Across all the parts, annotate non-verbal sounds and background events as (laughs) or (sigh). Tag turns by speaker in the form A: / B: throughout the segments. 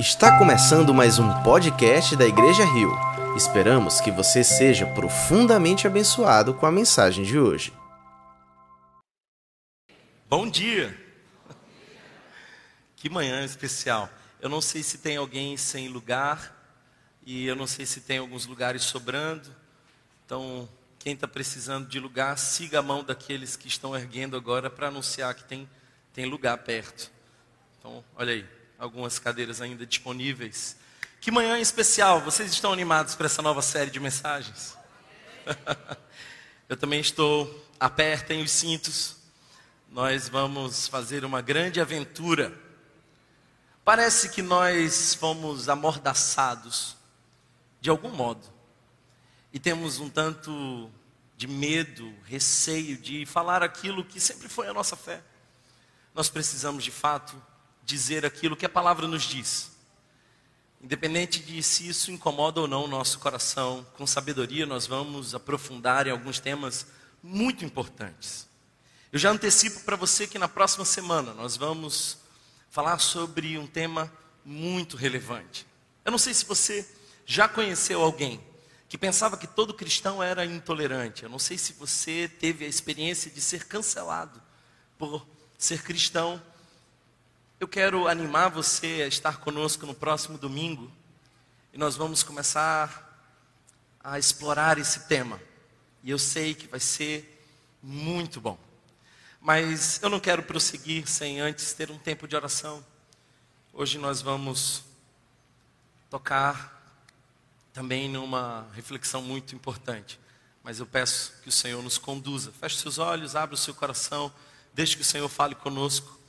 A: Está começando mais um podcast da Igreja Rio. Esperamos que você seja profundamente abençoado com a mensagem de hoje.
B: Bom dia! Que manhã especial. Eu não sei se tem alguém sem lugar e eu não sei se tem alguns lugares sobrando. Então, quem está precisando de lugar, siga a mão daqueles que estão erguendo agora para anunciar que tem, tem lugar perto. Então, olha aí algumas cadeiras ainda disponíveis. Que manhã especial! Vocês estão animados para essa nova série de mensagens? (laughs) Eu também estou. Apertem os cintos. Nós vamos fazer uma grande aventura. Parece que nós fomos amordaçados, de algum modo, e temos um tanto de medo, receio de falar aquilo que sempre foi a nossa fé. Nós precisamos, de fato, dizer aquilo que a palavra nos diz. Independente de se isso incomoda ou não o nosso coração, com sabedoria nós vamos aprofundar em alguns temas muito importantes. Eu já antecipo para você que na próxima semana nós vamos falar sobre um tema muito relevante. Eu não sei se você já conheceu alguém que pensava que todo cristão era intolerante. Eu não sei se você teve a experiência de ser cancelado por ser cristão eu quero animar você a estar conosco no próximo domingo e nós vamos começar a explorar esse tema. E eu sei que vai ser muito bom. Mas eu não quero prosseguir sem antes ter um tempo de oração. Hoje nós vamos tocar também numa reflexão muito importante. Mas eu peço que o Senhor nos conduza. Feche seus olhos, abra o seu coração, deixe que o Senhor fale conosco.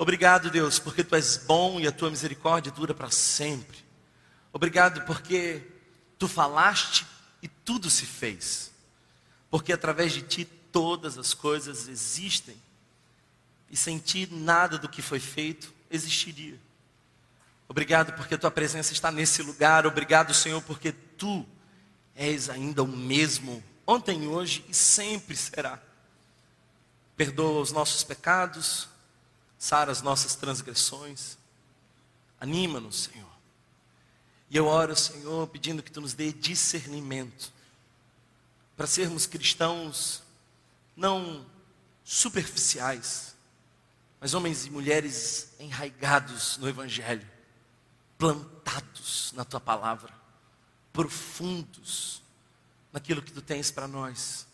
B: Obrigado, Deus, porque tu és bom e a tua misericórdia dura para sempre. Obrigado porque tu falaste e tudo se fez. Porque através de ti todas as coisas existem. E sem ti nada do que foi feito existiria. Obrigado porque a tua presença está nesse lugar. Obrigado, Senhor, porque tu és ainda o mesmo ontem, hoje e sempre será. Perdoa os nossos pecados sara as nossas transgressões. Anima-nos, Senhor. E eu oro, Senhor, pedindo que tu nos dê discernimento para sermos cristãos não superficiais, mas homens e mulheres enraigados no Evangelho, plantados na tua palavra, profundos naquilo que tu tens para nós.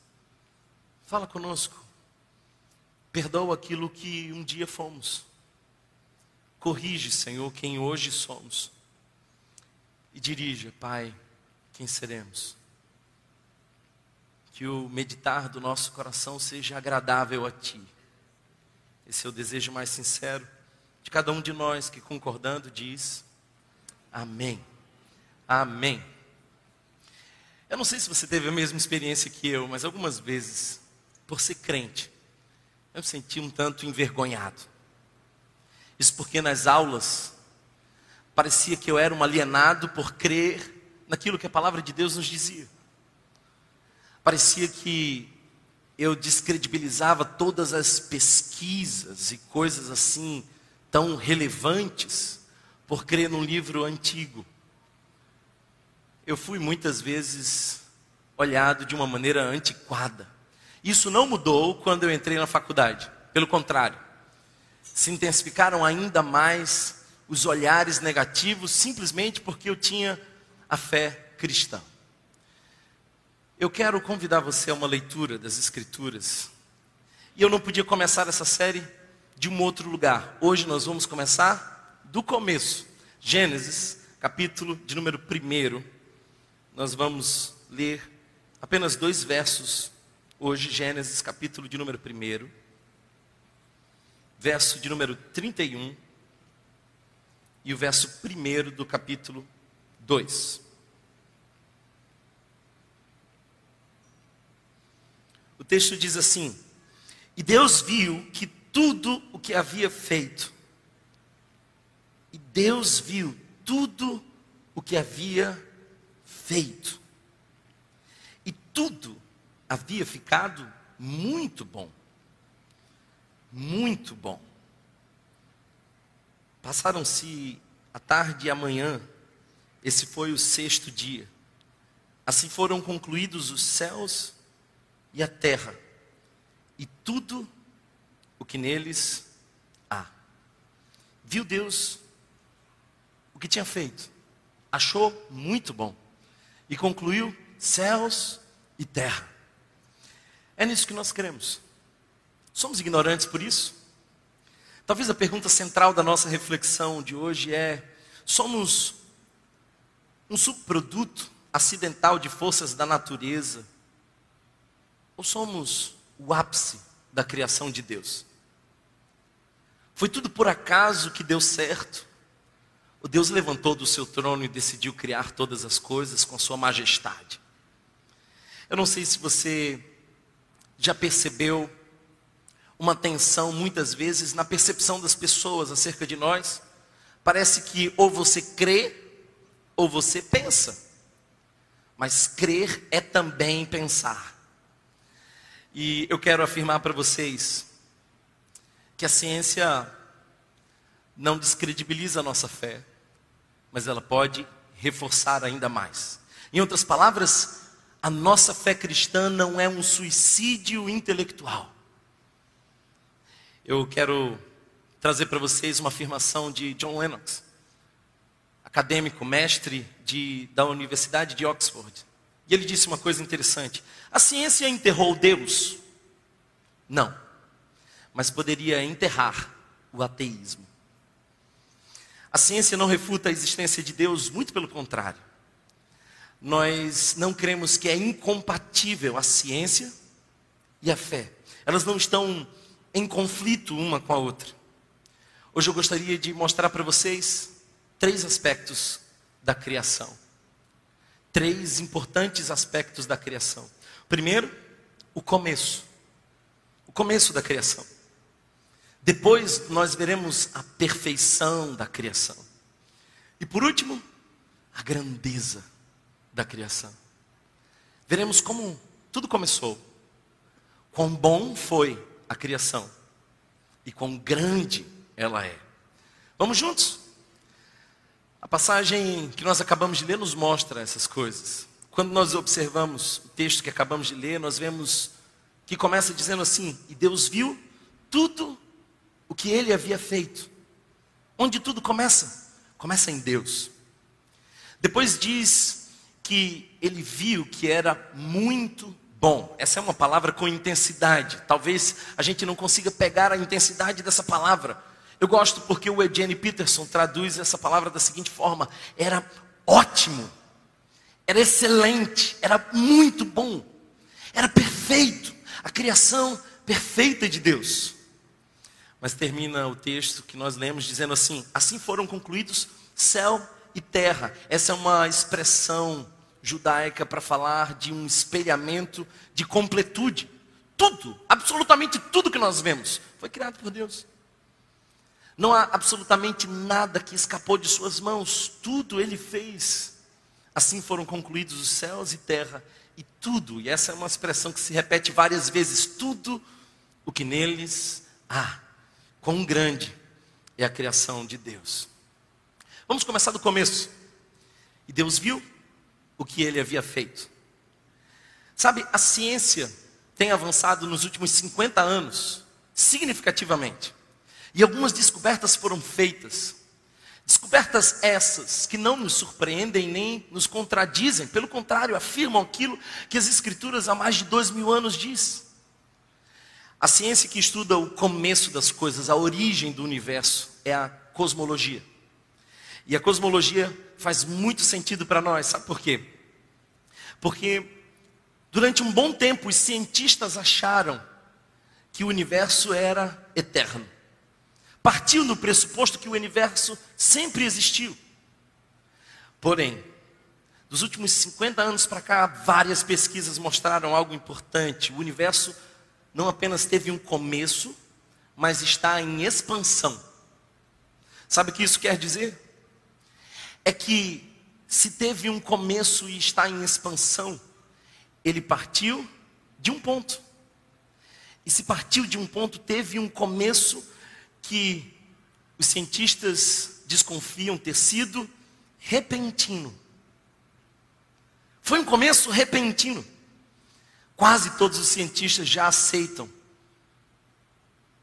B: Fala conosco. Perdoa aquilo que um dia fomos. Corrige, Senhor, quem hoje somos. E dirija, Pai, quem seremos. Que o meditar do nosso coração seja agradável a Ti. Esse é o desejo mais sincero de cada um de nós que, concordando, diz: Amém. Amém. Eu não sei se você teve a mesma experiência que eu, mas algumas vezes, por ser crente, eu me senti um tanto envergonhado. Isso porque nas aulas parecia que eu era um alienado por crer naquilo que a palavra de Deus nos dizia. Parecia que eu descredibilizava todas as pesquisas e coisas assim tão relevantes por crer num livro antigo. Eu fui muitas vezes olhado de uma maneira antiquada. Isso não mudou quando eu entrei na faculdade. Pelo contrário, se intensificaram ainda mais os olhares negativos simplesmente porque eu tinha a fé cristã. Eu quero convidar você a uma leitura das Escrituras. E eu não podia começar essa série de um outro lugar. Hoje nós vamos começar do começo. Gênesis, capítulo de número 1. Nós vamos ler apenas dois versos Hoje, Gênesis, capítulo de número 1, verso de número 31 e o verso 1 do capítulo 2. O texto diz assim: E Deus viu que tudo o que havia feito, e Deus viu tudo o que havia feito, e tudo havia ficado muito bom. Muito bom. Passaram-se a tarde e a manhã, esse foi o sexto dia. Assim foram concluídos os céus e a terra, e tudo o que neles há. Viu Deus o que tinha feito, achou muito bom, e concluiu céus e terra. É nisso que nós cremos. Somos ignorantes por isso? Talvez a pergunta central da nossa reflexão de hoje é: somos um subproduto acidental de forças da natureza? Ou somos o ápice da criação de Deus? Foi tudo por acaso que deu certo? Ou Deus levantou do seu trono e decidiu criar todas as coisas com sua majestade? Eu não sei se você já percebeu uma tensão, muitas vezes, na percepção das pessoas acerca de nós. Parece que ou você crê ou você pensa. Mas crer é também pensar. E eu quero afirmar para vocês que a ciência não descredibiliza a nossa fé, mas ela pode reforçar ainda mais. Em outras palavras, a nossa fé cristã não é um suicídio intelectual. Eu quero trazer para vocês uma afirmação de John Lennox, acadêmico, mestre de, da Universidade de Oxford. E ele disse uma coisa interessante: a ciência enterrou Deus? Não, mas poderia enterrar o ateísmo. A ciência não refuta a existência de Deus, muito pelo contrário. Nós não cremos que é incompatível a ciência e a fé. Elas não estão em conflito uma com a outra. Hoje eu gostaria de mostrar para vocês três aspectos da criação. Três importantes aspectos da criação. Primeiro, o começo. O começo da criação. Depois nós veremos a perfeição da criação. E por último, a grandeza da criação. Veremos como tudo começou. Quão bom foi a criação e quão grande ela é. Vamos juntos? A passagem que nós acabamos de ler nos mostra essas coisas. Quando nós observamos o texto que acabamos de ler, nós vemos que começa dizendo assim: E Deus viu tudo o que ele havia feito. Onde tudo começa? Começa em Deus. Depois diz que ele viu que era muito bom. Essa é uma palavra com intensidade. Talvez a gente não consiga pegar a intensidade dessa palavra. Eu gosto porque o Eugene Peterson traduz essa palavra da seguinte forma: era ótimo, era excelente, era muito bom, era perfeito, a criação perfeita de Deus. Mas termina o texto que nós lemos dizendo assim: assim foram concluídos céu e terra. Essa é uma expressão judaica para falar de um espelhamento de completude. Tudo, absolutamente tudo que nós vemos, foi criado por Deus. Não há absolutamente nada que escapou de suas mãos, tudo ele fez. Assim foram concluídos os céus e terra, e tudo, e essa é uma expressão que se repete várias vezes: tudo o que neles há. Quão grande é a criação de Deus. Vamos começar do começo. E Deus viu o que ele havia feito. Sabe, a ciência tem avançado nos últimos 50 anos, significativamente. E algumas descobertas foram feitas. Descobertas essas que não nos surpreendem nem nos contradizem, pelo contrário, afirmam aquilo que as Escrituras há mais de dois mil anos diz. A ciência que estuda o começo das coisas, a origem do universo, é a cosmologia. E a cosmologia faz muito sentido para nós, sabe por quê? Porque durante um bom tempo os cientistas acharam que o universo era eterno. Partiu do pressuposto que o universo sempre existiu. Porém, dos últimos 50 anos para cá, várias pesquisas mostraram algo importante. O universo não apenas teve um começo, mas está em expansão. Sabe o que isso quer dizer? É que se teve um começo e está em expansão, ele partiu de um ponto. E se partiu de um ponto, teve um começo que os cientistas desconfiam ter sido repentino. Foi um começo repentino. Quase todos os cientistas já aceitam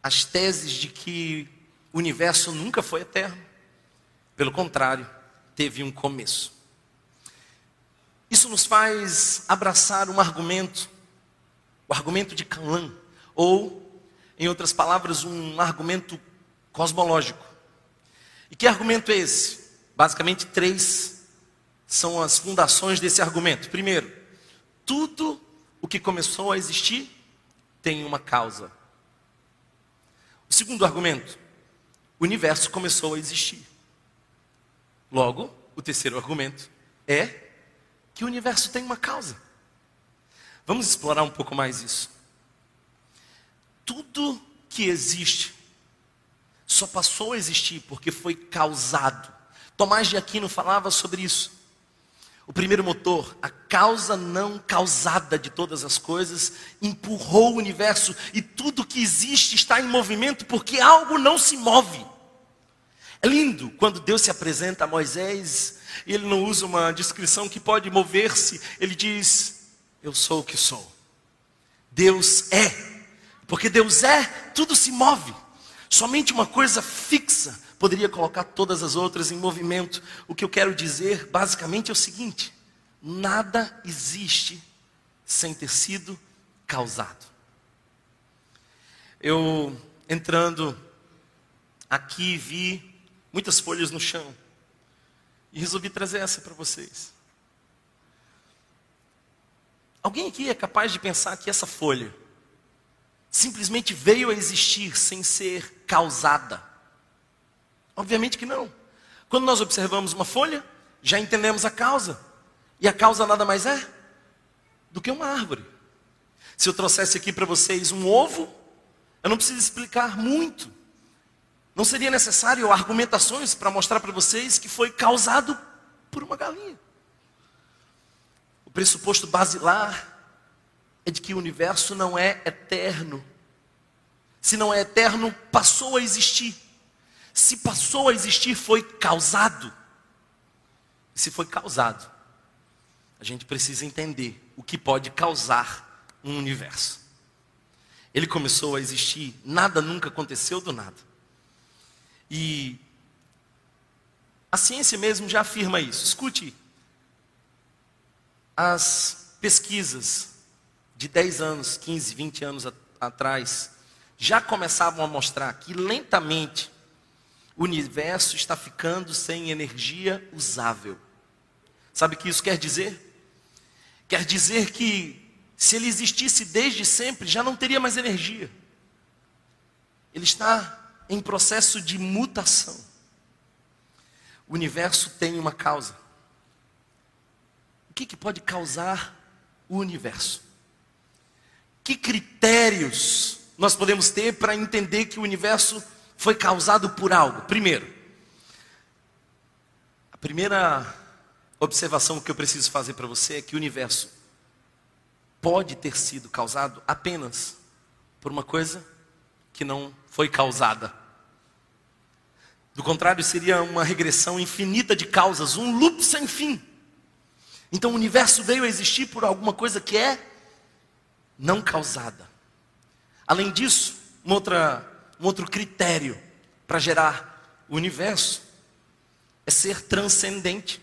B: as teses de que o universo nunca foi eterno. Pelo contrário, teve um começo. Isso nos faz abraçar um argumento, o argumento de Calan, ou, em outras palavras, um argumento cosmológico. E que argumento é esse? Basicamente, três são as fundações desse argumento. Primeiro, tudo o que começou a existir tem uma causa. O segundo argumento, o universo começou a existir. Logo, o terceiro argumento é que o universo tem uma causa. Vamos explorar um pouco mais isso. Tudo que existe só passou a existir porque foi causado. Tomás de Aquino falava sobre isso. O primeiro motor, a causa não causada de todas as coisas, empurrou o universo e tudo que existe está em movimento porque algo não se move. É lindo quando Deus se apresenta a Moisés e ele não usa uma descrição que pode mover-se, ele diz: Eu sou o que sou. Deus é, porque Deus é, tudo se move. Somente uma coisa fixa poderia colocar todas as outras em movimento. O que eu quero dizer, basicamente, é o seguinte: nada existe sem ter sido causado. Eu, entrando aqui, vi muitas folhas no chão e resolvi trazer essa para vocês. Alguém aqui é capaz de pensar que essa folha simplesmente veio a existir sem ser causada? Obviamente que não. Quando nós observamos uma folha, já entendemos a causa. E a causa nada mais é do que uma árvore. Se eu trouxesse aqui para vocês um ovo, eu não preciso explicar muito. Não seria necessário argumentações para mostrar para vocês que foi causado por uma galinha. O pressuposto basilar é de que o universo não é eterno. Se não é eterno, passou a existir. Se passou a existir, foi causado. E se foi causado, a gente precisa entender o que pode causar um universo. Ele começou a existir, nada nunca aconteceu do nada. E a ciência mesmo já afirma isso. Escute, as pesquisas de 10 anos, 15, 20 anos atrás, já começavam a mostrar que lentamente o universo está ficando sem energia usável. Sabe o que isso quer dizer? Quer dizer que se ele existisse desde sempre, já não teria mais energia. Ele está em processo de mutação. O universo tem uma causa. O que, que pode causar o universo? Que critérios nós podemos ter para entender que o universo foi causado por algo? Primeiro, a primeira observação que eu preciso fazer para você é que o universo pode ter sido causado apenas por uma coisa que não foi causada. Do contrário, seria uma regressão infinita de causas, um loop sem fim. Então o universo veio a existir por alguma coisa que é não causada. Além disso, uma outra, um outro critério para gerar o universo é ser transcendente.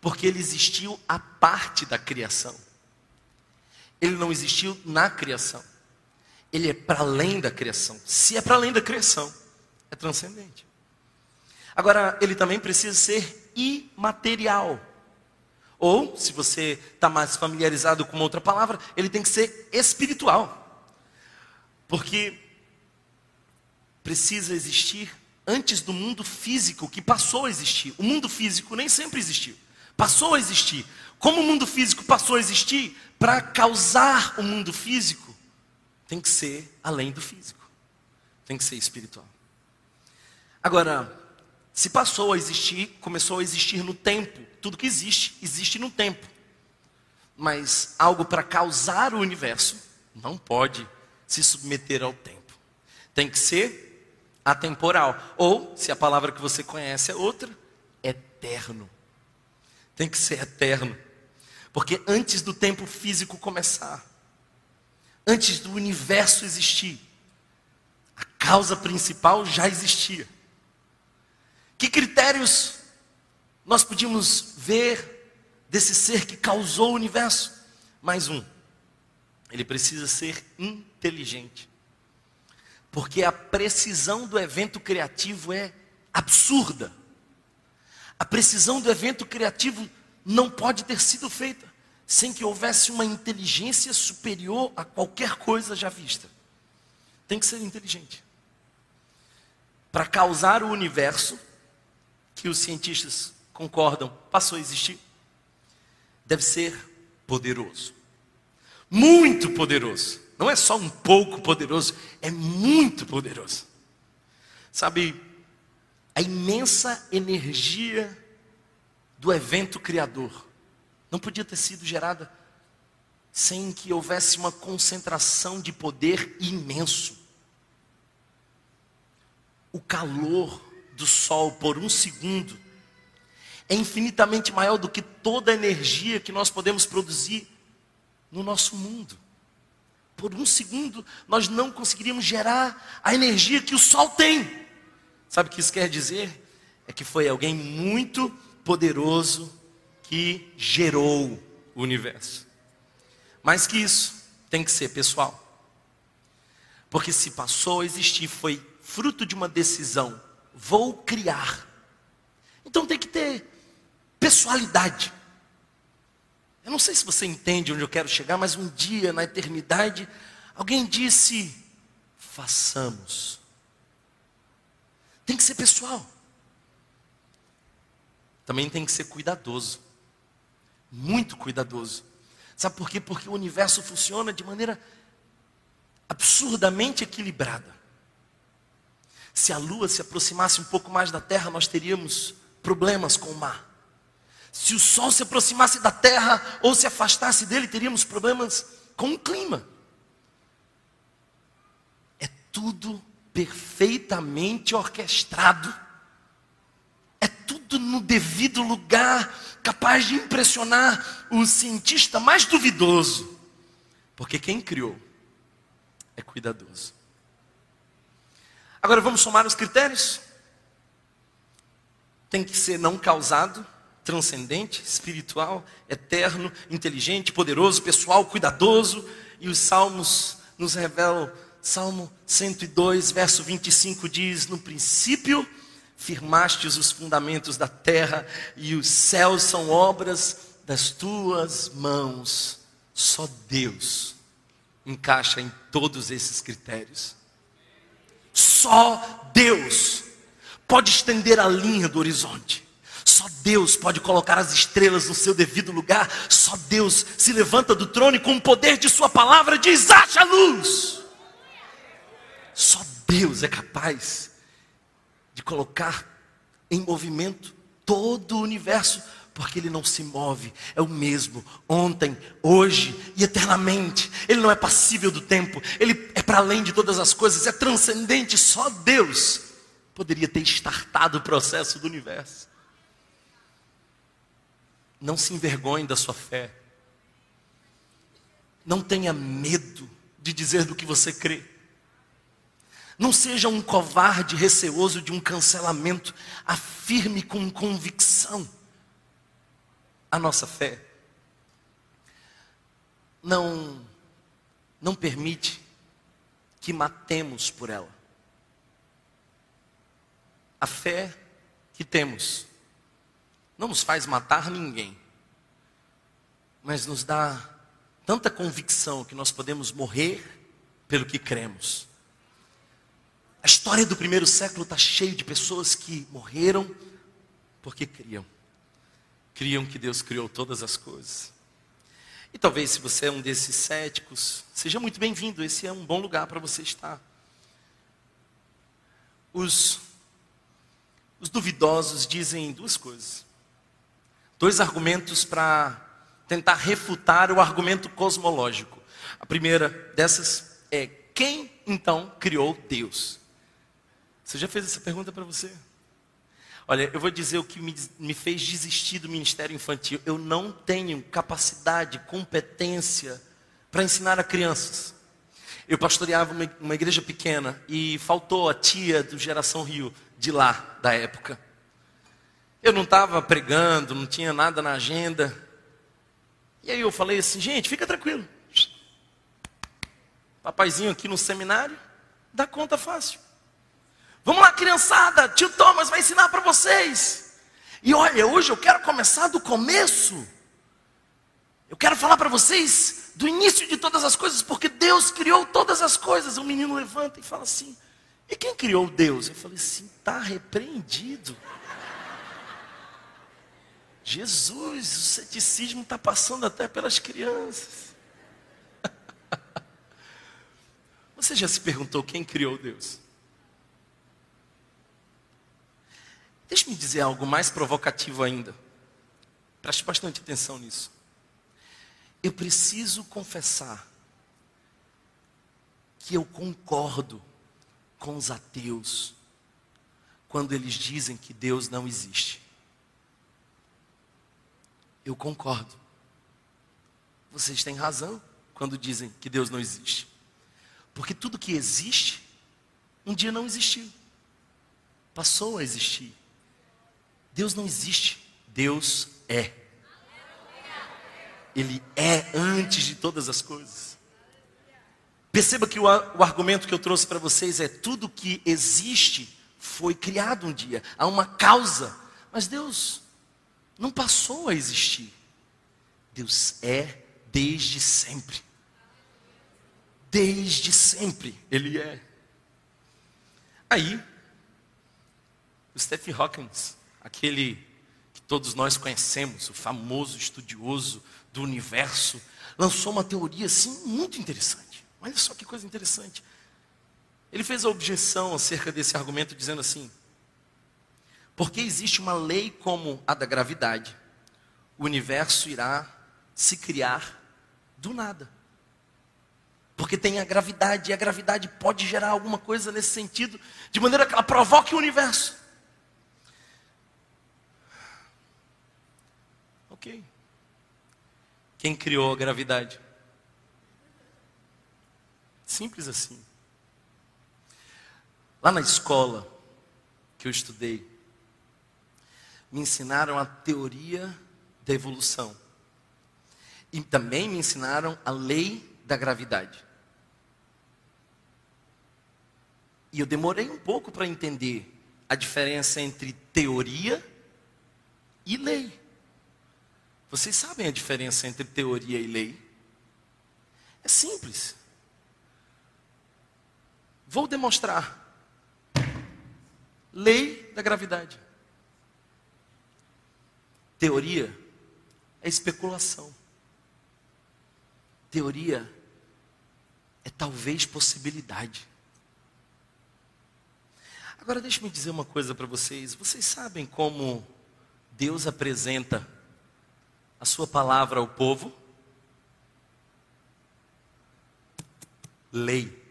B: Porque ele existiu a parte da criação. Ele não existiu na criação ele é para além da criação. Se é para além da criação, é transcendente. Agora, ele também precisa ser imaterial. Ou, se você está mais familiarizado com outra palavra, ele tem que ser espiritual. Porque precisa existir antes do mundo físico que passou a existir. O mundo físico nem sempre existiu. Passou a existir. Como o mundo físico passou a existir, para causar o mundo físico, tem que ser além do físico, tem que ser espiritual. Agora, se passou a existir, começou a existir no tempo, tudo que existe, existe no tempo. Mas algo para causar o universo não pode se submeter ao tempo. Tem que ser atemporal. Ou, se a palavra que você conhece é outra, eterno. Tem que ser eterno. Porque antes do tempo físico começar, antes do universo existir, a causa principal já existia. Que critérios nós podíamos ver desse ser que causou o universo? Mais um. Ele precisa ser inteligente. Porque a precisão do evento criativo é absurda. A precisão do evento criativo não pode ter sido feita sem que houvesse uma inteligência superior a qualquer coisa já vista. Tem que ser inteligente. Para causar o universo, que os cientistas concordam passou a existir, deve ser poderoso. Muito poderoso. Não é só um pouco poderoso, é muito poderoso. Sabe, a imensa energia do evento criador não podia ter sido gerada sem que houvesse uma concentração de poder imenso. O calor do sol por um segundo é infinitamente maior do que toda a energia que nós podemos produzir no nosso mundo por um segundo, nós não conseguiríamos gerar a energia que o Sol tem. Sabe o que isso quer dizer? É que foi alguém muito poderoso que gerou o universo. Mais que isso, tem que ser pessoal. Porque se passou a existir, foi fruto de uma decisão. Vou criar. Então tem que ter pessoalidade. Eu não sei se você entende onde eu quero chegar, mas um dia na eternidade, alguém disse: façamos. Tem que ser pessoal. Também tem que ser cuidadoso. Muito cuidadoso. Sabe por quê? Porque o universo funciona de maneira absurdamente equilibrada. Se a lua se aproximasse um pouco mais da Terra, nós teríamos problemas com o mar. Se o Sol se aproximasse da Terra ou se afastasse dele, teríamos problemas com o clima. É tudo perfeitamente orquestrado. Tudo no devido lugar, capaz de impressionar o cientista mais duvidoso. Porque quem criou é cuidadoso. Agora vamos somar os critérios? Tem que ser não causado transcendente, espiritual, eterno, inteligente, poderoso, pessoal, cuidadoso. E os salmos nos revelam, Salmo 102, verso 25 diz: No princípio firmastes os fundamentos da terra, e os céus são obras das tuas mãos. Só Deus encaixa em todos esses critérios. Só Deus pode estender a linha do horizonte. Só Deus pode colocar as estrelas no seu devido lugar. Só Deus se levanta do trono e com o poder de Sua palavra diz: haja luz. Só Deus é capaz de colocar em movimento todo o universo, porque Ele não se move, é o mesmo, ontem, hoje e eternamente. Ele não é passível do tempo, Ele é para além de todas as coisas, é transcendente. Só Deus poderia ter startado o processo do universo. Não se envergonhe da sua fé. Não tenha medo de dizer do que você crê. Não seja um covarde receoso de um cancelamento. Afirme com convicção a nossa fé. Não não permite que matemos por ela. A fé que temos não nos faz matar ninguém, mas nos dá tanta convicção que nós podemos morrer pelo que cremos. A história do primeiro século está cheia de pessoas que morreram porque criam. Criam que Deus criou todas as coisas. E talvez se você é um desses céticos, seja muito bem-vindo, esse é um bom lugar para você estar. Os, os duvidosos dizem duas coisas dois argumentos para tentar refutar o argumento cosmológico. A primeira dessas é: quem então criou Deus? Você já fez essa pergunta para você? Olha, eu vou dizer o que me, me fez desistir do ministério infantil. Eu não tenho capacidade, competência para ensinar a crianças. Eu pastoreava uma, uma igreja pequena e faltou a tia do Geração Rio, de lá, da época. Eu não estava pregando, não tinha nada na agenda. E aí eu falei assim, gente, fica tranquilo. Papaizinho aqui no seminário, dá conta fácil. Vamos lá, criançada, tio Thomas vai ensinar para vocês. E olha, hoje eu quero começar do começo. Eu quero falar para vocês do início de todas as coisas, porque Deus criou todas as coisas. O menino levanta e fala assim: E quem criou Deus? Eu falei assim: está repreendido. (laughs) Jesus, o ceticismo está passando até pelas crianças. (laughs) Você já se perguntou quem criou Deus? Deixe-me dizer algo mais provocativo ainda. Preste bastante atenção nisso. Eu preciso confessar que eu concordo com os ateus quando eles dizem que Deus não existe. Eu concordo. Vocês têm razão quando dizem que Deus não existe. Porque tudo que existe, um dia não existiu. Passou a existir. Deus não existe, Deus é. Ele é antes de todas as coisas. Perceba que o, o argumento que eu trouxe para vocês é: tudo que existe foi criado um dia, há uma causa, mas Deus não passou a existir. Deus é desde sempre. Desde sempre Ele é. Aí, o Stephen Hawking aquele que todos nós conhecemos, o famoso estudioso do universo, lançou uma teoria assim muito interessante. Olha só que coisa interessante. Ele fez a objeção acerca desse argumento dizendo assim: porque existe uma lei como a da gravidade, o universo irá se criar do nada. Porque tem a gravidade, e a gravidade pode gerar alguma coisa nesse sentido, de maneira que ela provoque o universo. Quem criou a gravidade? Simples assim. Lá na escola que eu estudei, me ensinaram a teoria da evolução. E também me ensinaram a lei da gravidade. E eu demorei um pouco para entender a diferença entre teoria e lei. Vocês sabem a diferença entre teoria e lei? É simples. Vou demonstrar. Lei da gravidade. Teoria é especulação. Teoria é talvez possibilidade. Agora deixe-me dizer uma coisa para vocês. Vocês sabem como Deus apresenta sua palavra ao povo? Lei.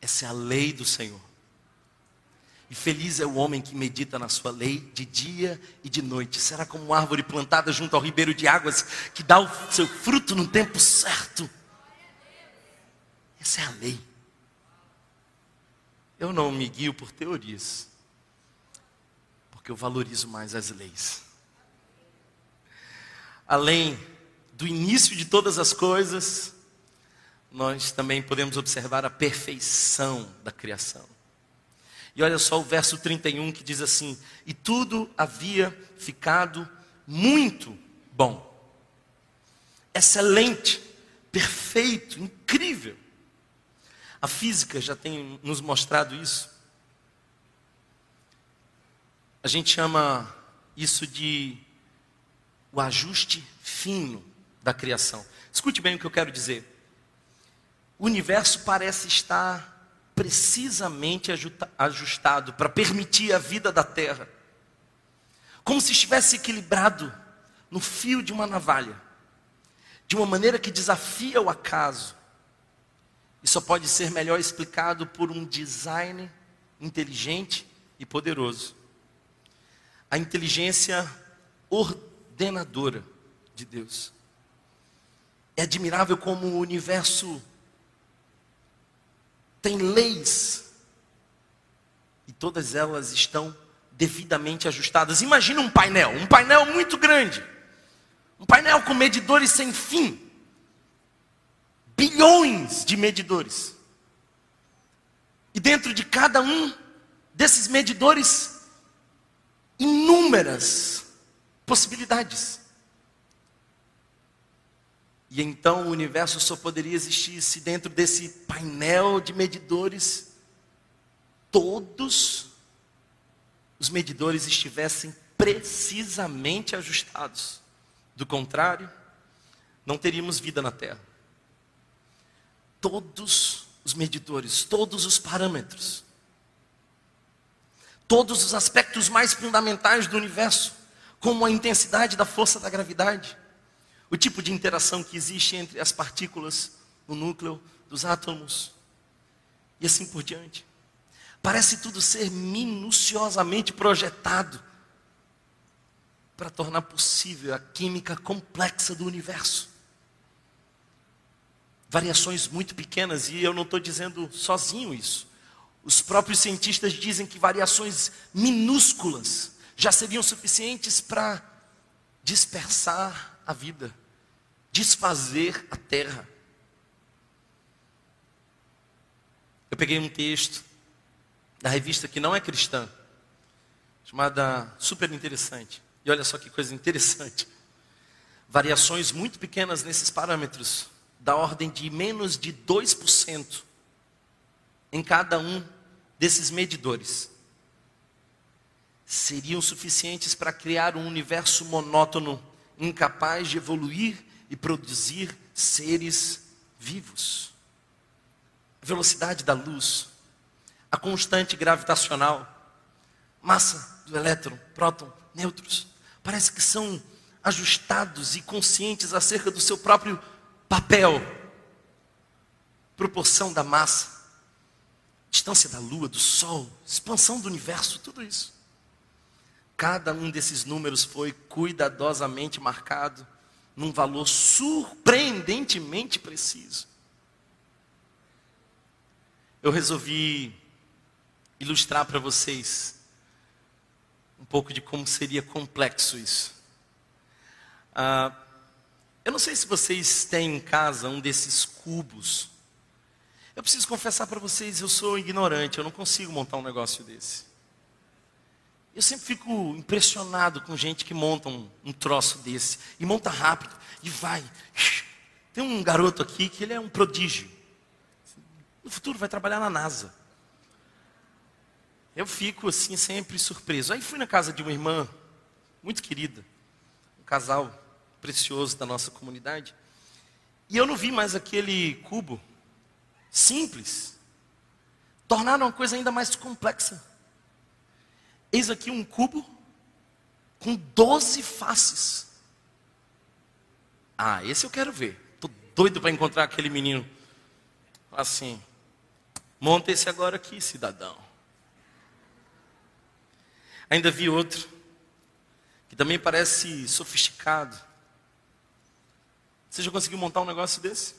B: Essa é a lei do Senhor. E feliz é o homem que medita na sua lei de dia e de noite. Será como uma árvore plantada junto ao ribeiro de águas que dá o seu fruto no tempo certo. Essa é a lei. Eu não me guio por teorias, porque eu valorizo mais as leis além do início de todas as coisas, nós também podemos observar a perfeição da criação. E olha só o verso 31 que diz assim: E tudo havia ficado muito bom, excelente, perfeito, incrível. A física já tem nos mostrado isso. A gente chama isso de o ajuste fino da criação. Escute bem o que eu quero dizer. O universo parece estar precisamente ajustado para permitir a vida da Terra, como se estivesse equilibrado no fio de uma navalha, de uma maneira que desafia o acaso e só pode ser melhor explicado por um design inteligente e poderoso. A inteligência ordenadora de Deus. É admirável como o universo tem leis e todas elas estão devidamente ajustadas. Imagina um painel, um painel muito grande, um painel com medidores sem fim bilhões de medidores. E dentro de cada um desses medidores, inúmeras possibilidades. E então o universo só poderia existir se dentro desse painel de medidores, todos os medidores estivessem precisamente ajustados. Do contrário, não teríamos vida na Terra todos os medidores, todos os parâmetros, todos os aspectos mais fundamentais do universo, como a intensidade da força da gravidade, o tipo de interação que existe entre as partículas no núcleo dos átomos e assim por diante. Parece tudo ser minuciosamente projetado para tornar possível a química complexa do universo variações muito pequenas, e eu não estou dizendo sozinho isso. Os próprios cientistas dizem que variações minúsculas já seriam suficientes para dispersar a vida, desfazer a terra. Eu peguei um texto da revista que não é cristã, chamada Super Interessante. E olha só que coisa interessante. Variações muito pequenas nesses parâmetros da ordem de menos de 2% em cada um desses medidores seriam suficientes para criar um universo monótono, incapaz de evoluir e produzir seres vivos. A velocidade da luz, a constante gravitacional, massa do elétron, próton, nêutrons, parece que são ajustados e conscientes acerca do seu próprio papel, proporção da massa, distância da lua, do sol, expansão do universo, tudo isso. Cada um desses números foi cuidadosamente marcado num valor surpreendentemente preciso. Eu resolvi ilustrar para vocês um pouco de como seria complexo isso. Ah, eu não sei se vocês têm em casa um desses cubos. Eu preciso confessar para vocês, eu sou ignorante, eu não consigo montar um negócio desse. Eu sempre fico impressionado com gente que monta um, um troço desse, e monta rápido, e vai. Tem um garoto aqui que ele é um prodígio. No futuro vai trabalhar na NASA. Eu fico assim sempre surpreso. Aí fui na casa de uma irmã muito querida, um casal precioso da nossa comunidade. E eu não vi mais aquele cubo simples. Tornaram uma coisa ainda mais complexa. Eis aqui um cubo com 12 faces. Ah, esse eu quero ver. Estou doido para encontrar aquele menino. Assim. Monta esse agora aqui, cidadão. Ainda vi outro, que também parece sofisticado. Você já conseguiu montar um negócio desse?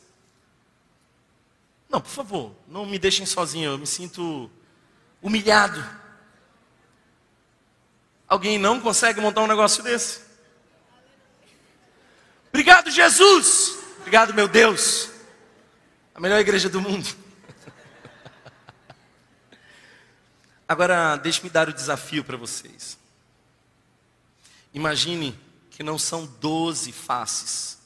B: Não, por favor, não me deixem sozinho, eu me sinto humilhado. Alguém não consegue montar um negócio desse? Obrigado, Jesus! Obrigado, meu Deus! A melhor igreja do mundo. (laughs) Agora, deixe-me dar o desafio para vocês. Imagine que não são doze faces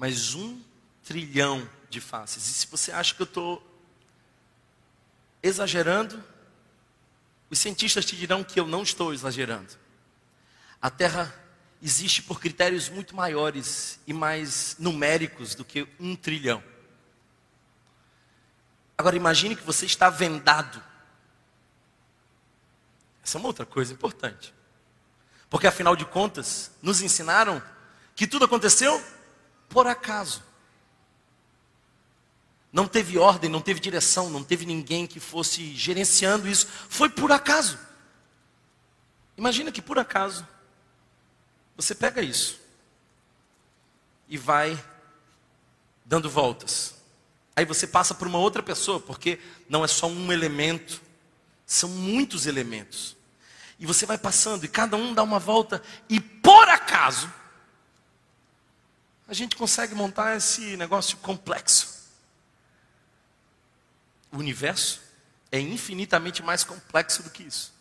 B: mas um trilhão de faces. E se você acha que eu estou exagerando, os cientistas te dirão que eu não estou exagerando. A Terra existe por critérios muito maiores e mais numéricos do que um trilhão. Agora imagine que você está vendado. Essa é uma outra coisa importante. Porque afinal de contas, nos ensinaram que tudo aconteceu por acaso. Não teve ordem, não teve direção, não teve ninguém que fosse gerenciando isso. Foi por acaso. Imagina que por acaso você pega isso e vai dando voltas. Aí você passa por uma outra pessoa, porque não é só um elemento, são muitos elementos. E você vai passando e cada um dá uma volta e por acaso a gente consegue montar esse negócio complexo. O universo é infinitamente mais complexo do que isso.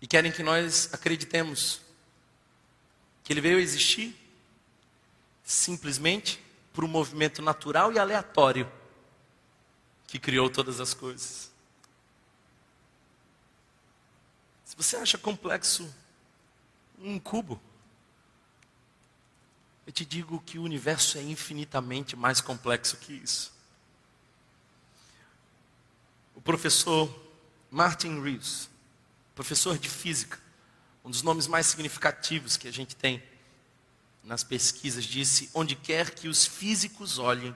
B: E querem que nós acreditemos que ele veio existir simplesmente por um movimento natural e aleatório que criou todas as coisas. Se você acha complexo um cubo, eu te digo que o universo é infinitamente mais complexo que isso. O professor Martin Reeves, professor de física, um dos nomes mais significativos que a gente tem nas pesquisas, disse: onde quer que os físicos olhem,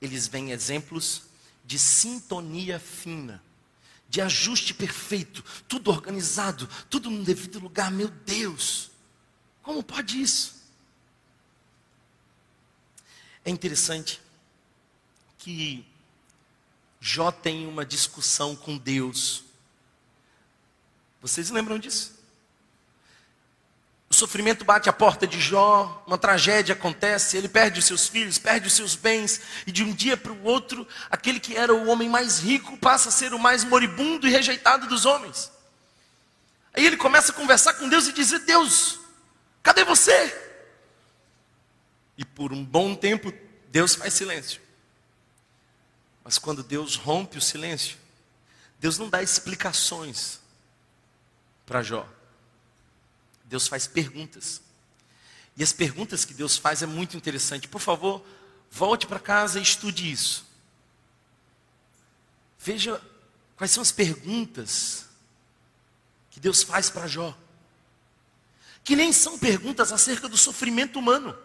B: eles veem exemplos de sintonia fina, de ajuste perfeito, tudo organizado, tudo no devido lugar. Meu Deus, como pode isso? É interessante que Jó tem uma discussão com Deus. Vocês lembram disso? O sofrimento bate a porta de Jó, uma tragédia acontece, ele perde os seus filhos, perde os seus bens, e de um dia para o outro, aquele que era o homem mais rico passa a ser o mais moribundo e rejeitado dos homens. Aí ele começa a conversar com Deus e dizer: Deus, cadê você? E por um bom tempo, Deus faz silêncio. Mas quando Deus rompe o silêncio, Deus não dá explicações para Jó. Deus faz perguntas. E as perguntas que Deus faz é muito interessante. Por favor, volte para casa e estude isso. Veja quais são as perguntas que Deus faz para Jó. Que nem são perguntas acerca do sofrimento humano.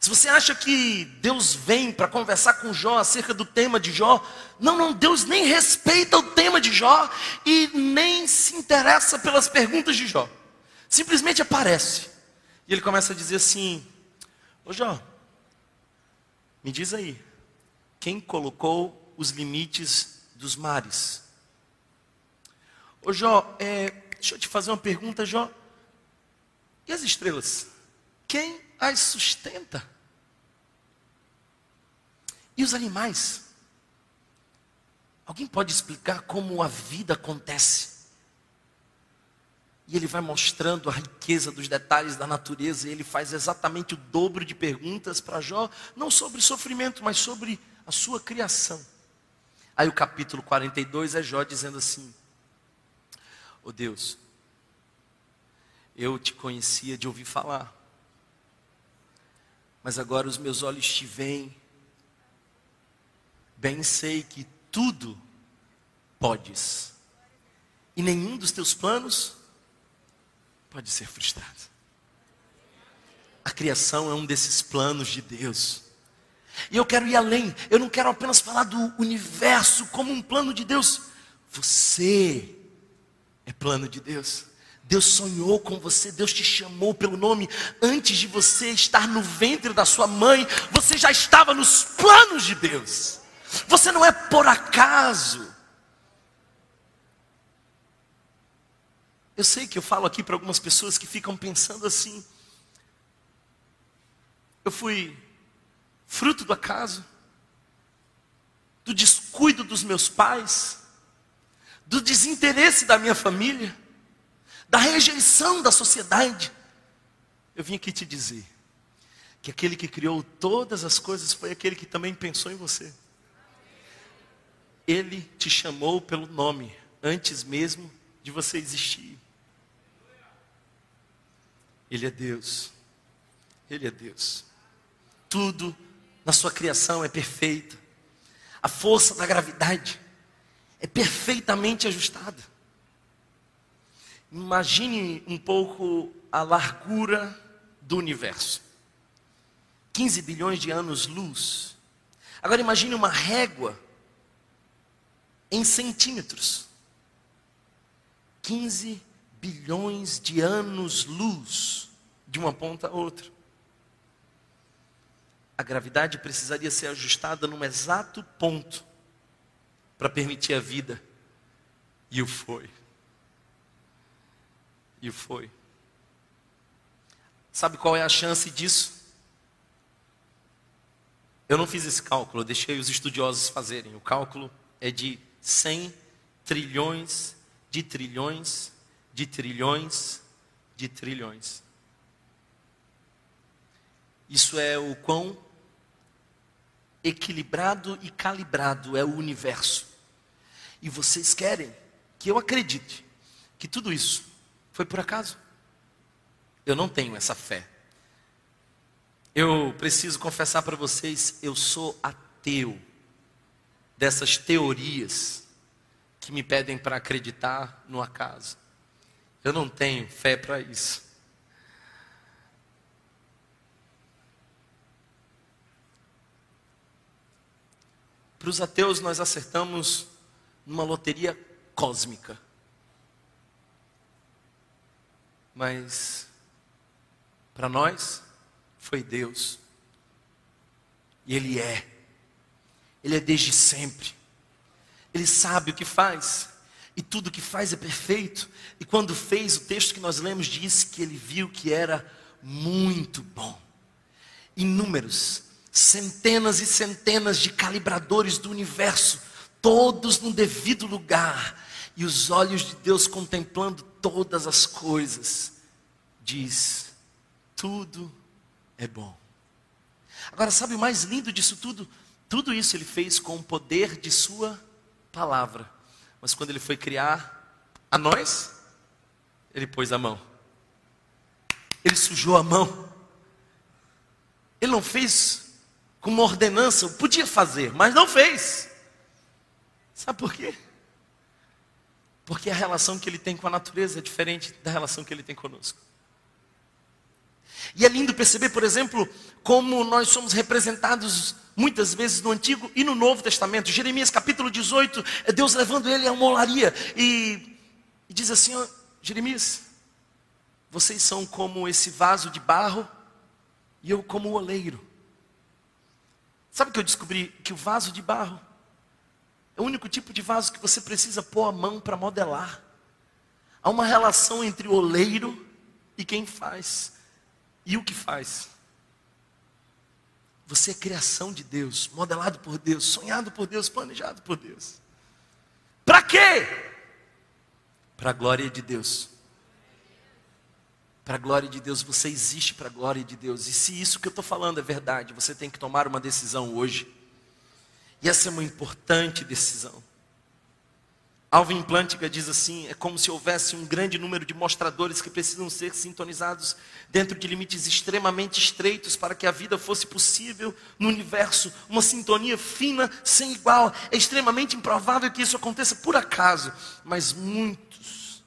B: Se você acha que Deus vem para conversar com Jó acerca do tema de Jó, não, não, Deus nem respeita o tema de Jó e nem se interessa pelas perguntas de Jó. Simplesmente aparece. E ele começa a dizer assim: Ô Jó, me diz aí, quem colocou os limites dos mares? Ô Jó, é, deixa eu te fazer uma pergunta, Jó. E as estrelas? Quem as sustenta. E os animais? Alguém pode explicar como a vida acontece? E ele vai mostrando a riqueza dos detalhes da natureza, e ele faz exatamente o dobro de perguntas para Jó, não sobre sofrimento, mas sobre a sua criação. Aí o capítulo 42 é Jó dizendo assim: Ô oh Deus, eu te conhecia de ouvir falar, mas agora os meus olhos te veem. Bem sei que tudo podes, e nenhum dos teus planos pode ser frustrado. A criação é um desses planos de Deus. E eu quero ir além, eu não quero apenas falar do universo como um plano de Deus. Você é plano de Deus. Deus sonhou com você, Deus te chamou pelo nome. Antes de você estar no ventre da sua mãe, você já estava nos planos de Deus. Você não é por acaso. Eu sei que eu falo aqui para algumas pessoas que ficam pensando assim. Eu fui fruto do acaso, do descuido dos meus pais, do desinteresse da minha família da rejeição da sociedade. Eu vim aqui te dizer que aquele que criou todas as coisas foi aquele que também pensou em você. Ele te chamou pelo nome antes mesmo de você existir. Ele é Deus. Ele é Deus. Tudo na sua criação é perfeito. A força da gravidade é perfeitamente ajustada. Imagine um pouco a largura do universo. 15 bilhões de anos-luz. Agora imagine uma régua em centímetros. 15 bilhões de anos-luz de uma ponta a outra. A gravidade precisaria ser ajustada num exato ponto para permitir a vida. E o foi. E foi. Sabe qual é a chance disso? Eu não fiz esse cálculo, eu deixei os estudiosos fazerem. O cálculo é de 100 trilhões de trilhões de trilhões de trilhões. Isso é o quão equilibrado e calibrado é o universo. E vocês querem que eu acredite que tudo isso foi por acaso? Eu não tenho essa fé. Eu preciso confessar para vocês, eu sou ateu dessas teorias que me pedem para acreditar no acaso. Eu não tenho fé para isso. Para os ateus, nós acertamos numa loteria cósmica. Mas, para nós, foi Deus. E Ele é. Ele é desde sempre. Ele sabe o que faz. E tudo que faz é perfeito. E quando fez, o texto que nós lemos diz que ele viu que era muito bom. Inúmeros, centenas e centenas de calibradores do universo, todos no devido lugar. E os olhos de Deus contemplando todas as coisas, diz: tudo é bom. Agora, sabe o mais lindo disso tudo? Tudo isso ele fez com o poder de Sua palavra. Mas quando ele foi criar a nós, ele pôs a mão. Ele sujou a mão. Ele não fez com uma ordenança, podia fazer, mas não fez. Sabe por quê? Porque a relação que ele tem com a natureza é diferente da relação que ele tem conosco. E é lindo perceber, por exemplo, como nós somos representados muitas vezes no Antigo e no Novo Testamento. Jeremias capítulo 18, é Deus levando ele a uma olaria e, diz assim: Jeremias, vocês são como esse vaso de barro e eu como o oleiro. Sabe que eu descobri? Que o vaso de barro é o único tipo de vaso que você precisa pôr a mão para modelar. Há uma relação entre o oleiro e quem faz. E o que faz? Você é criação de Deus, modelado por Deus, sonhado por Deus, planejado por Deus. Para quê? Para a glória de Deus. Para a glória de Deus, você existe para a glória de Deus. E se isso que eu estou falando é verdade, você tem que tomar uma decisão hoje. E essa é uma importante decisão. Alvin Plantinga diz assim: é como se houvesse um grande número de mostradores que precisam ser sintonizados dentro de limites extremamente estreitos para que a vida fosse possível no universo. Uma sintonia fina, sem igual. É extremamente improvável que isso aconteça por acaso, mas muitos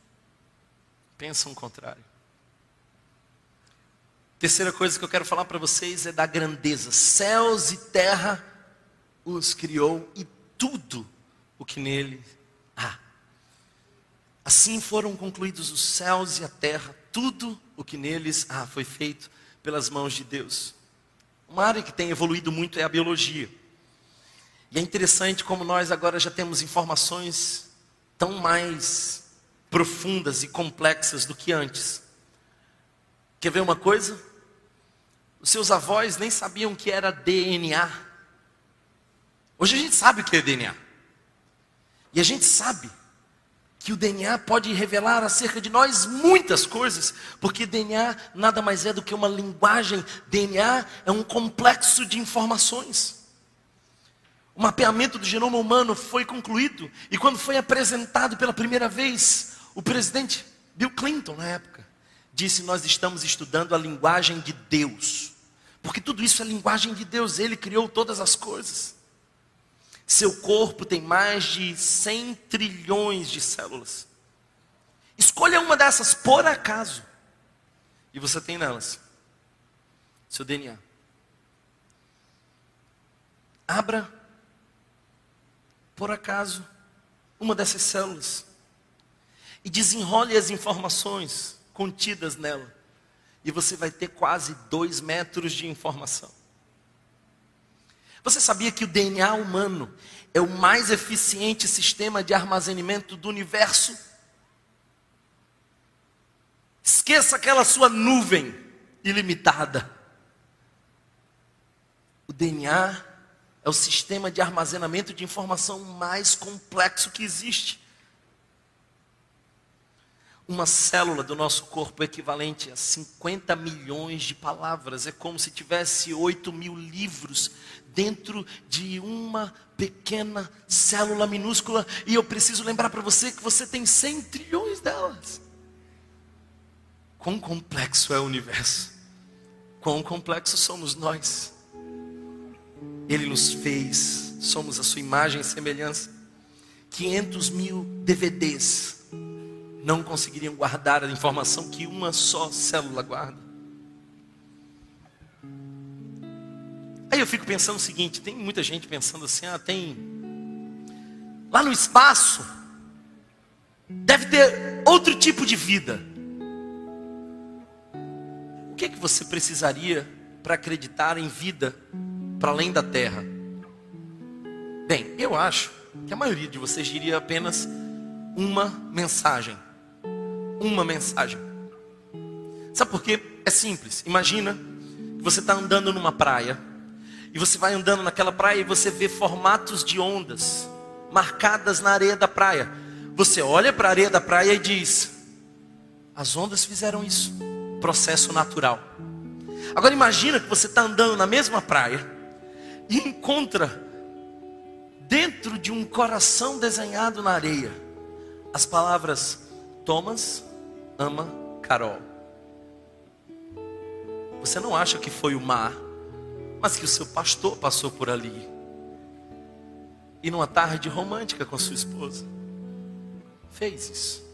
B: pensam o contrário. Terceira coisa que eu quero falar para vocês é da grandeza. Céus e terra os criou e tudo o que nele há. Assim foram concluídos os céus e a terra, tudo o que neles há foi feito pelas mãos de Deus. Uma área que tem evoluído muito é a biologia. E é interessante como nós agora já temos informações tão mais profundas e complexas do que antes. Quer ver uma coisa? Os seus avós nem sabiam que era DNA. Hoje a gente sabe o que é DNA. E a gente sabe que o DNA pode revelar acerca de nós muitas coisas, porque DNA nada mais é do que uma linguagem, DNA é um complexo de informações. O mapeamento do genoma humano foi concluído, e quando foi apresentado pela primeira vez, o presidente Bill Clinton, na época, disse: Nós estamos estudando a linguagem de Deus, porque tudo isso é linguagem de Deus, Ele criou todas as coisas. Seu corpo tem mais de 100 trilhões de células. Escolha uma dessas por acaso. E você tem nelas seu DNA. Abra, por acaso, uma dessas células e desenrole as informações contidas nela. E você vai ter quase dois metros de informação. Você sabia que o DNA humano é o mais eficiente sistema de armazenamento do universo? Esqueça aquela sua nuvem ilimitada. O DNA é o sistema de armazenamento de informação mais complexo que existe. Uma célula do nosso corpo é equivalente a 50 milhões de palavras. É como se tivesse 8 mil livros dentro de uma pequena célula minúscula. E eu preciso lembrar para você que você tem 100 trilhões delas. Quão complexo é o universo. Quão complexo somos nós. Ele nos fez, somos a sua imagem e semelhança. 500 mil DVDs não conseguiriam guardar a informação que uma só célula guarda. Aí eu fico pensando o seguinte: tem muita gente pensando assim, ah, tem. Lá no espaço, deve ter outro tipo de vida. O que é que você precisaria para acreditar em vida para além da Terra? Bem, eu acho que a maioria de vocês diria apenas uma mensagem uma mensagem. Sabe por quê? É simples. Imagina que você está andando numa praia e você vai andando naquela praia e você vê formatos de ondas marcadas na areia da praia. Você olha para a areia da praia e diz: as ondas fizeram isso, processo natural. Agora imagina que você está andando na mesma praia e encontra dentro de um coração desenhado na areia as palavras Thomas ama Carol. Você não acha que foi o mar, mas que o seu pastor passou por ali. E numa tarde romântica com sua esposa, fez isso.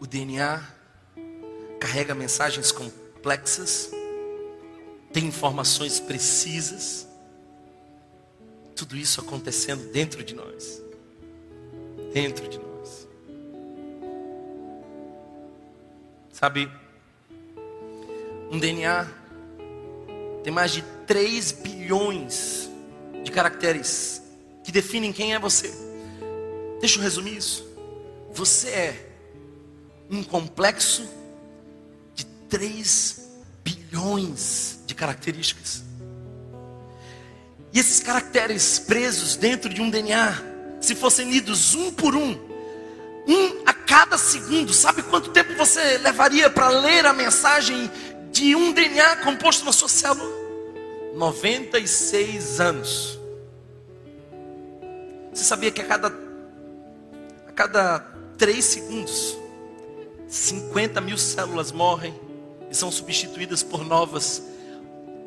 B: O DNA carrega mensagens complexas, tem informações precisas, tudo isso acontecendo dentro de nós dentro de nós. Sabe, um DNA tem mais de 3 bilhões de caracteres que definem quem é você. Deixa eu resumir isso. Você é um complexo de 3 bilhões de características. E esses caracteres presos dentro de um DNA se fossem lidos um por um, um a cada segundo, sabe quanto tempo você levaria para ler a mensagem de um DNA composto na sua célula? 96 anos. Você sabia que a cada, a cada 3 segundos, 50 mil células morrem e são substituídas por novas?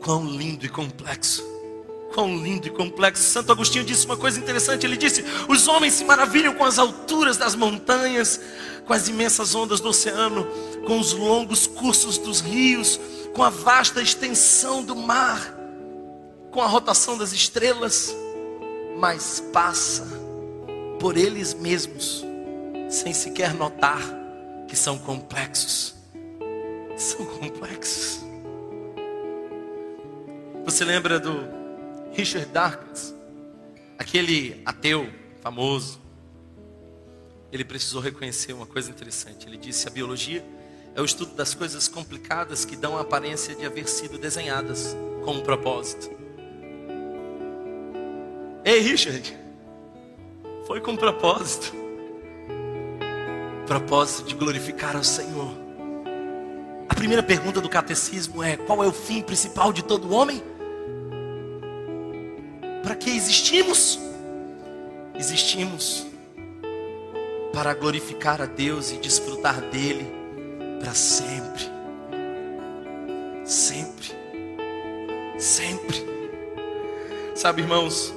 B: Quão lindo e complexo. Quão lindo e complexo. Santo Agostinho disse uma coisa interessante. Ele disse: Os homens se maravilham com as alturas das montanhas, com as imensas ondas do oceano, com os longos cursos dos rios, com a vasta extensão do mar, com a rotação das estrelas, mas passa por eles mesmos, sem sequer notar que são complexos. São complexos. Você lembra do Richard Dawkins, aquele ateu famoso, ele precisou reconhecer uma coisa interessante. Ele disse: a biologia é o estudo das coisas complicadas que dão a aparência de haver sido desenhadas com um propósito. Ei, Richard, foi com propósito propósito de glorificar ao Senhor. A primeira pergunta do catecismo é: qual é o fim principal de todo homem? Que existimos? Existimos para glorificar a Deus e desfrutar dele para sempre. Sempre. Sempre. Sabe, irmãos?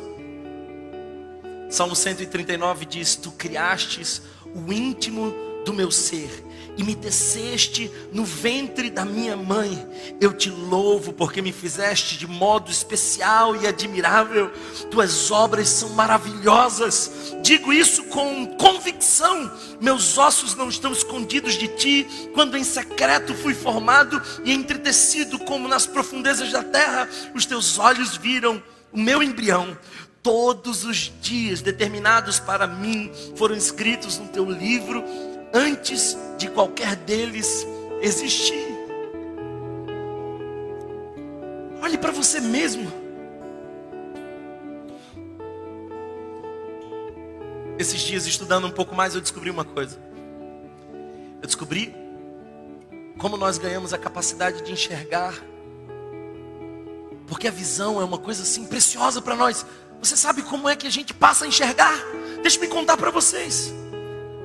B: Salmo 139 diz: Tu criastes o íntimo do meu ser e me teceste no ventre da minha mãe. Eu te louvo porque me fizeste de modo especial e admirável. Tuas obras são maravilhosas. Digo isso com convicção. Meus ossos não estão escondidos de ti. Quando em secreto fui formado e entretecido como nas profundezas da terra, os teus olhos viram o meu embrião. Todos os dias determinados para mim foram escritos no teu livro antes de qualquer deles existir. Olhe para você mesmo. Esses dias, estudando um pouco mais, eu descobri uma coisa. Eu descobri como nós ganhamos a capacidade de enxergar. Porque a visão é uma coisa assim preciosa para nós. Você sabe como é que a gente passa a enxergar? Deixa me contar para vocês.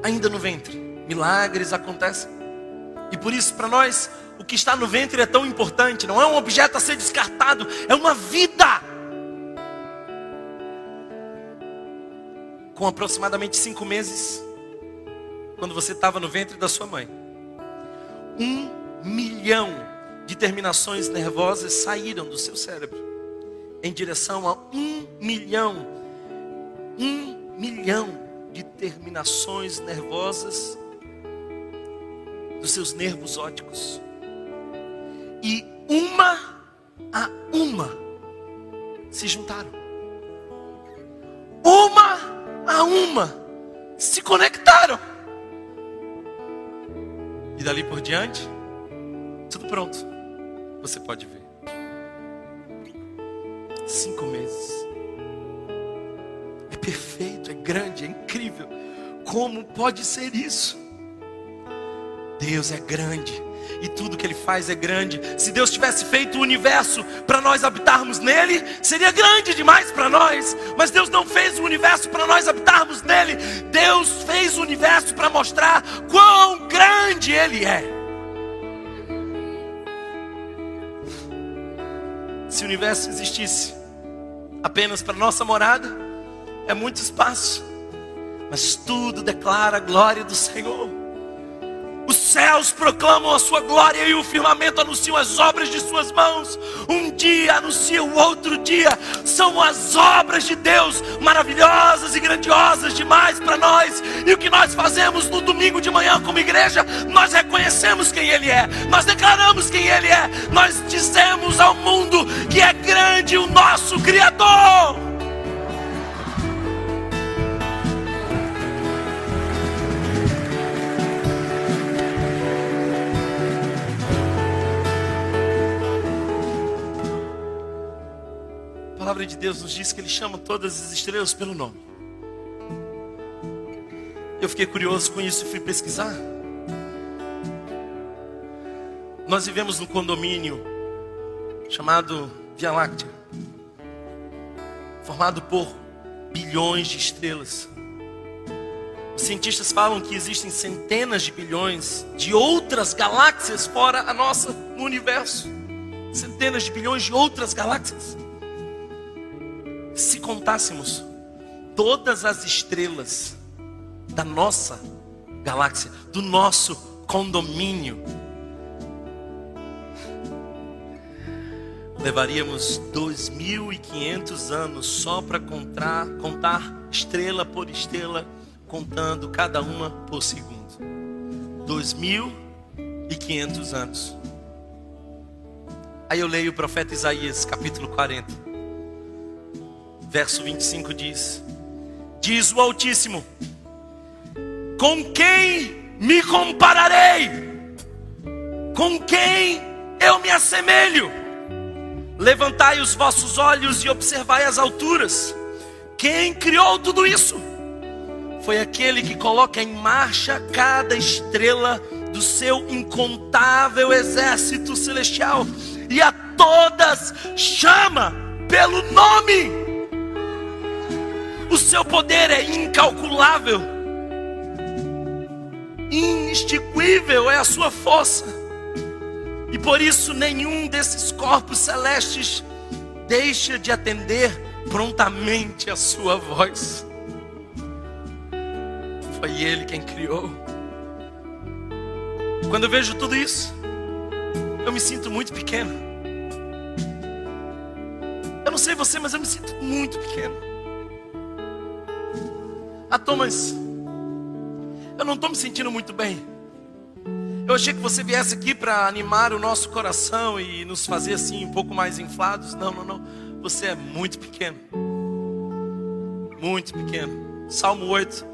B: Ainda no ventre milagres acontecem. E por isso, para nós, o que está no ventre é tão importante. Não é um objeto a ser descartado, é uma vida. Com aproximadamente cinco meses, quando você estava no ventre da sua mãe, um milhão de terminações nervosas saíram do seu cérebro em direção a um milhão, um milhão de terminações nervosas dos seus nervos ópticos. E uma a uma se juntaram. Uma a uma se conectaram. E dali por diante, tudo pronto. Você pode ver. Cinco meses. É perfeito, é grande, é incrível. Como pode ser isso? Deus é grande e tudo que Ele faz é grande. Se Deus tivesse feito o universo para nós habitarmos nele, seria grande demais para nós. Mas Deus não fez o universo para nós habitarmos nele. Deus fez o universo para mostrar quão grande Ele é. Se o universo existisse apenas para nossa morada, é muito espaço. Mas tudo declara a glória do Senhor. Os céus proclamam a sua glória e o firmamento anuncia as obras de suas mãos. Um dia anuncia o outro dia. São as obras de Deus maravilhosas e grandiosas demais para nós. E o que nós fazemos no domingo de manhã como igreja, nós reconhecemos quem Ele é. Nós declaramos quem Ele é. Nós dizemos ao mundo que é grande o nosso Criador. Palavra de Deus nos diz que Ele chama todas as estrelas pelo nome. Eu fiquei curioso com isso e fui pesquisar. Nós vivemos num condomínio chamado Via Láctea, formado por bilhões de estrelas. Os cientistas falam que existem centenas de bilhões de outras galáxias fora a nossa no universo. Centenas de bilhões de outras galáxias se contássemos todas as estrelas da nossa galáxia, do nosso condomínio, levaríamos 2.500 anos só para contar, contar estrela por estrela, contando cada uma por segundo. 2.500 anos. Aí eu leio o profeta Isaías, capítulo 40 verso 25 diz: Diz o Altíssimo: Com quem me compararei? Com quem eu me assemelho? Levantai os vossos olhos e observai as alturas. Quem criou tudo isso? Foi aquele que coloca em marcha cada estrela do seu incontável exército celestial e a todas chama pelo nome. O seu poder é incalculável, inextinguível é a sua força, e por isso nenhum desses corpos celestes deixa de atender prontamente a sua voz. Foi Ele quem criou, Quando eu vejo tudo isso, eu me sinto muito pequeno. Eu não sei você, mas eu me sinto muito pequeno. Ah, Thomas, eu não estou me sentindo muito bem. Eu achei que você viesse aqui para animar o nosso coração e nos fazer assim um pouco mais inflados. Não, não, não. Você é muito pequeno. Muito pequeno. Salmo 8,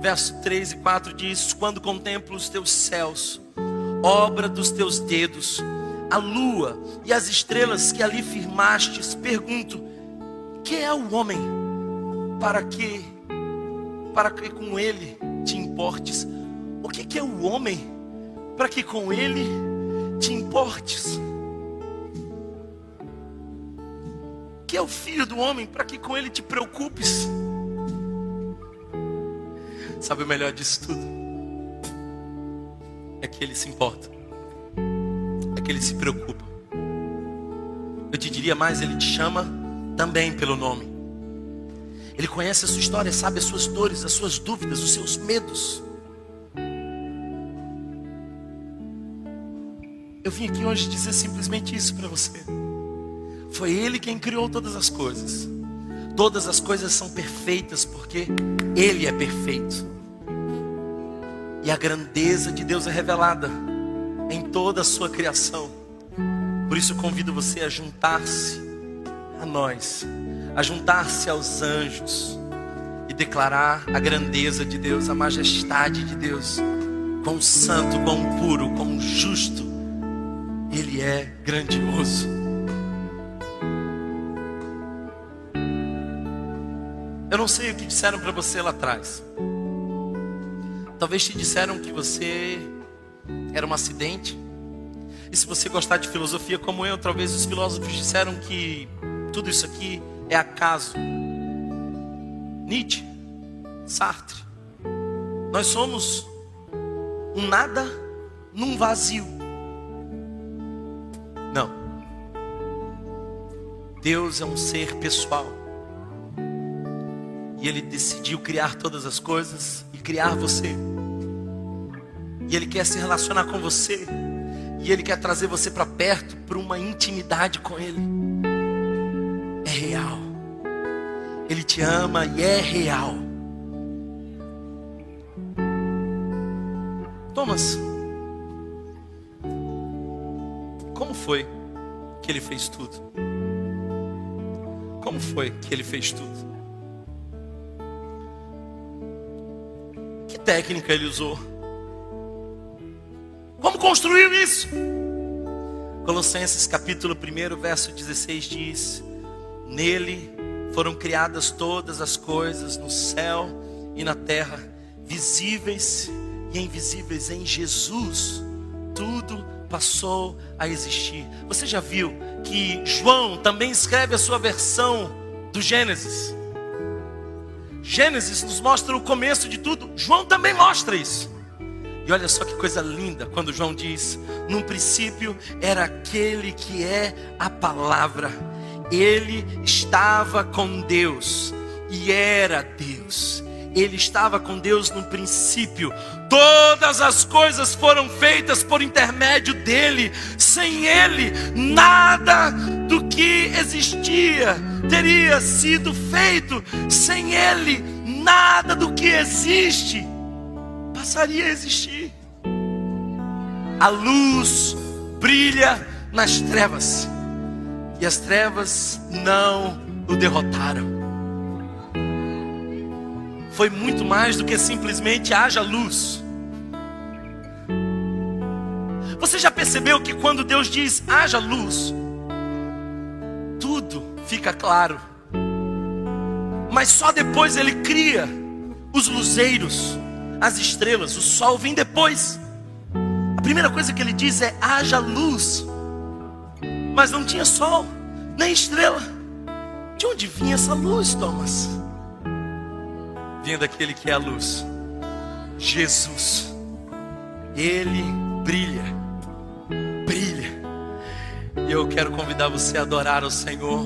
B: verso 3 e 4 diz: Quando contemplo os teus céus, obra dos teus dedos, a lua e as estrelas que ali firmastes, pergunto: que é o homem para que para que com ele te importes? O que, que é o homem para que com ele te importes? O que é o filho do homem para que com ele te preocupes? Sabe o melhor disso tudo? É que ele se importa, é que ele se preocupa. Eu te diria mais, ele te chama também pelo nome. Ele conhece a sua história, sabe as suas dores, as suas dúvidas, os seus medos. Eu vim aqui hoje dizer simplesmente isso para você. Foi Ele quem criou todas as coisas. Todas as coisas são perfeitas porque Ele é perfeito. E a grandeza de Deus é revelada em toda a sua criação. Por isso convido você a juntar-se a nós a juntar-se aos anjos e declarar a grandeza de Deus, a majestade de Deus, quão santo, quão puro, quão justo Ele é grandioso. Eu não sei o que disseram para você lá atrás. Talvez te disseram que você era um acidente. E se você gostar de filosofia como eu, talvez os filósofos disseram que tudo isso aqui é acaso. Nietzsche, Sartre. Nós somos um nada num vazio. Não. Deus é um ser pessoal. E Ele decidiu criar todas as coisas e criar você. E Ele quer se relacionar com você. E Ele quer trazer você para perto, para uma intimidade com Ele. Ele te ama e é real. Thomas, como foi que ele fez tudo? Como foi que ele fez tudo? Que técnica ele usou? Como construiu isso? Colossenses capítulo 1, verso 16 diz: Nele foram criadas todas as coisas no céu e na terra, visíveis e invisíveis em Jesus. Tudo passou a existir. Você já viu que João também escreve a sua versão do Gênesis? Gênesis nos mostra o começo de tudo. João também mostra isso. E olha só que coisa linda quando João diz: No princípio era aquele que é a palavra ele estava com Deus e era Deus. Ele estava com Deus no princípio. Todas as coisas foram feitas por intermédio dele. Sem ele, nada do que existia teria sido feito. Sem ele, nada do que existe passaria a existir. A luz brilha nas trevas e as trevas não o derrotaram. Foi muito mais do que simplesmente haja luz. Você já percebeu que quando Deus diz haja luz, tudo fica claro. Mas só depois ele cria os luzeiros, as estrelas, o sol vem depois. A primeira coisa que ele diz é haja luz mas não tinha sol, nem estrela. De onde vinha essa luz, Thomas? Vinha daquele que é a luz, Jesus. Ele brilha, brilha. E eu quero convidar você a adorar o Senhor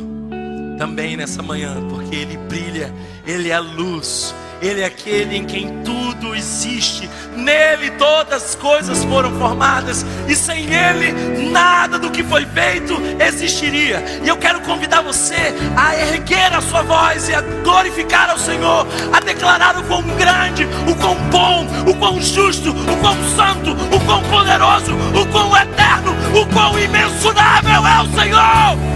B: também nessa manhã, porque Ele brilha, Ele é a luz, Ele é aquele em quem tudo existe. Nele todas as coisas foram formadas e sem ele nada do que foi feito existiria. E eu quero convidar você a erguer a sua voz e a glorificar ao Senhor, a declarar o quão grande, o quão bom, o quão justo, o quão santo, o quão poderoso, o quão eterno, o quão imensurável é o Senhor.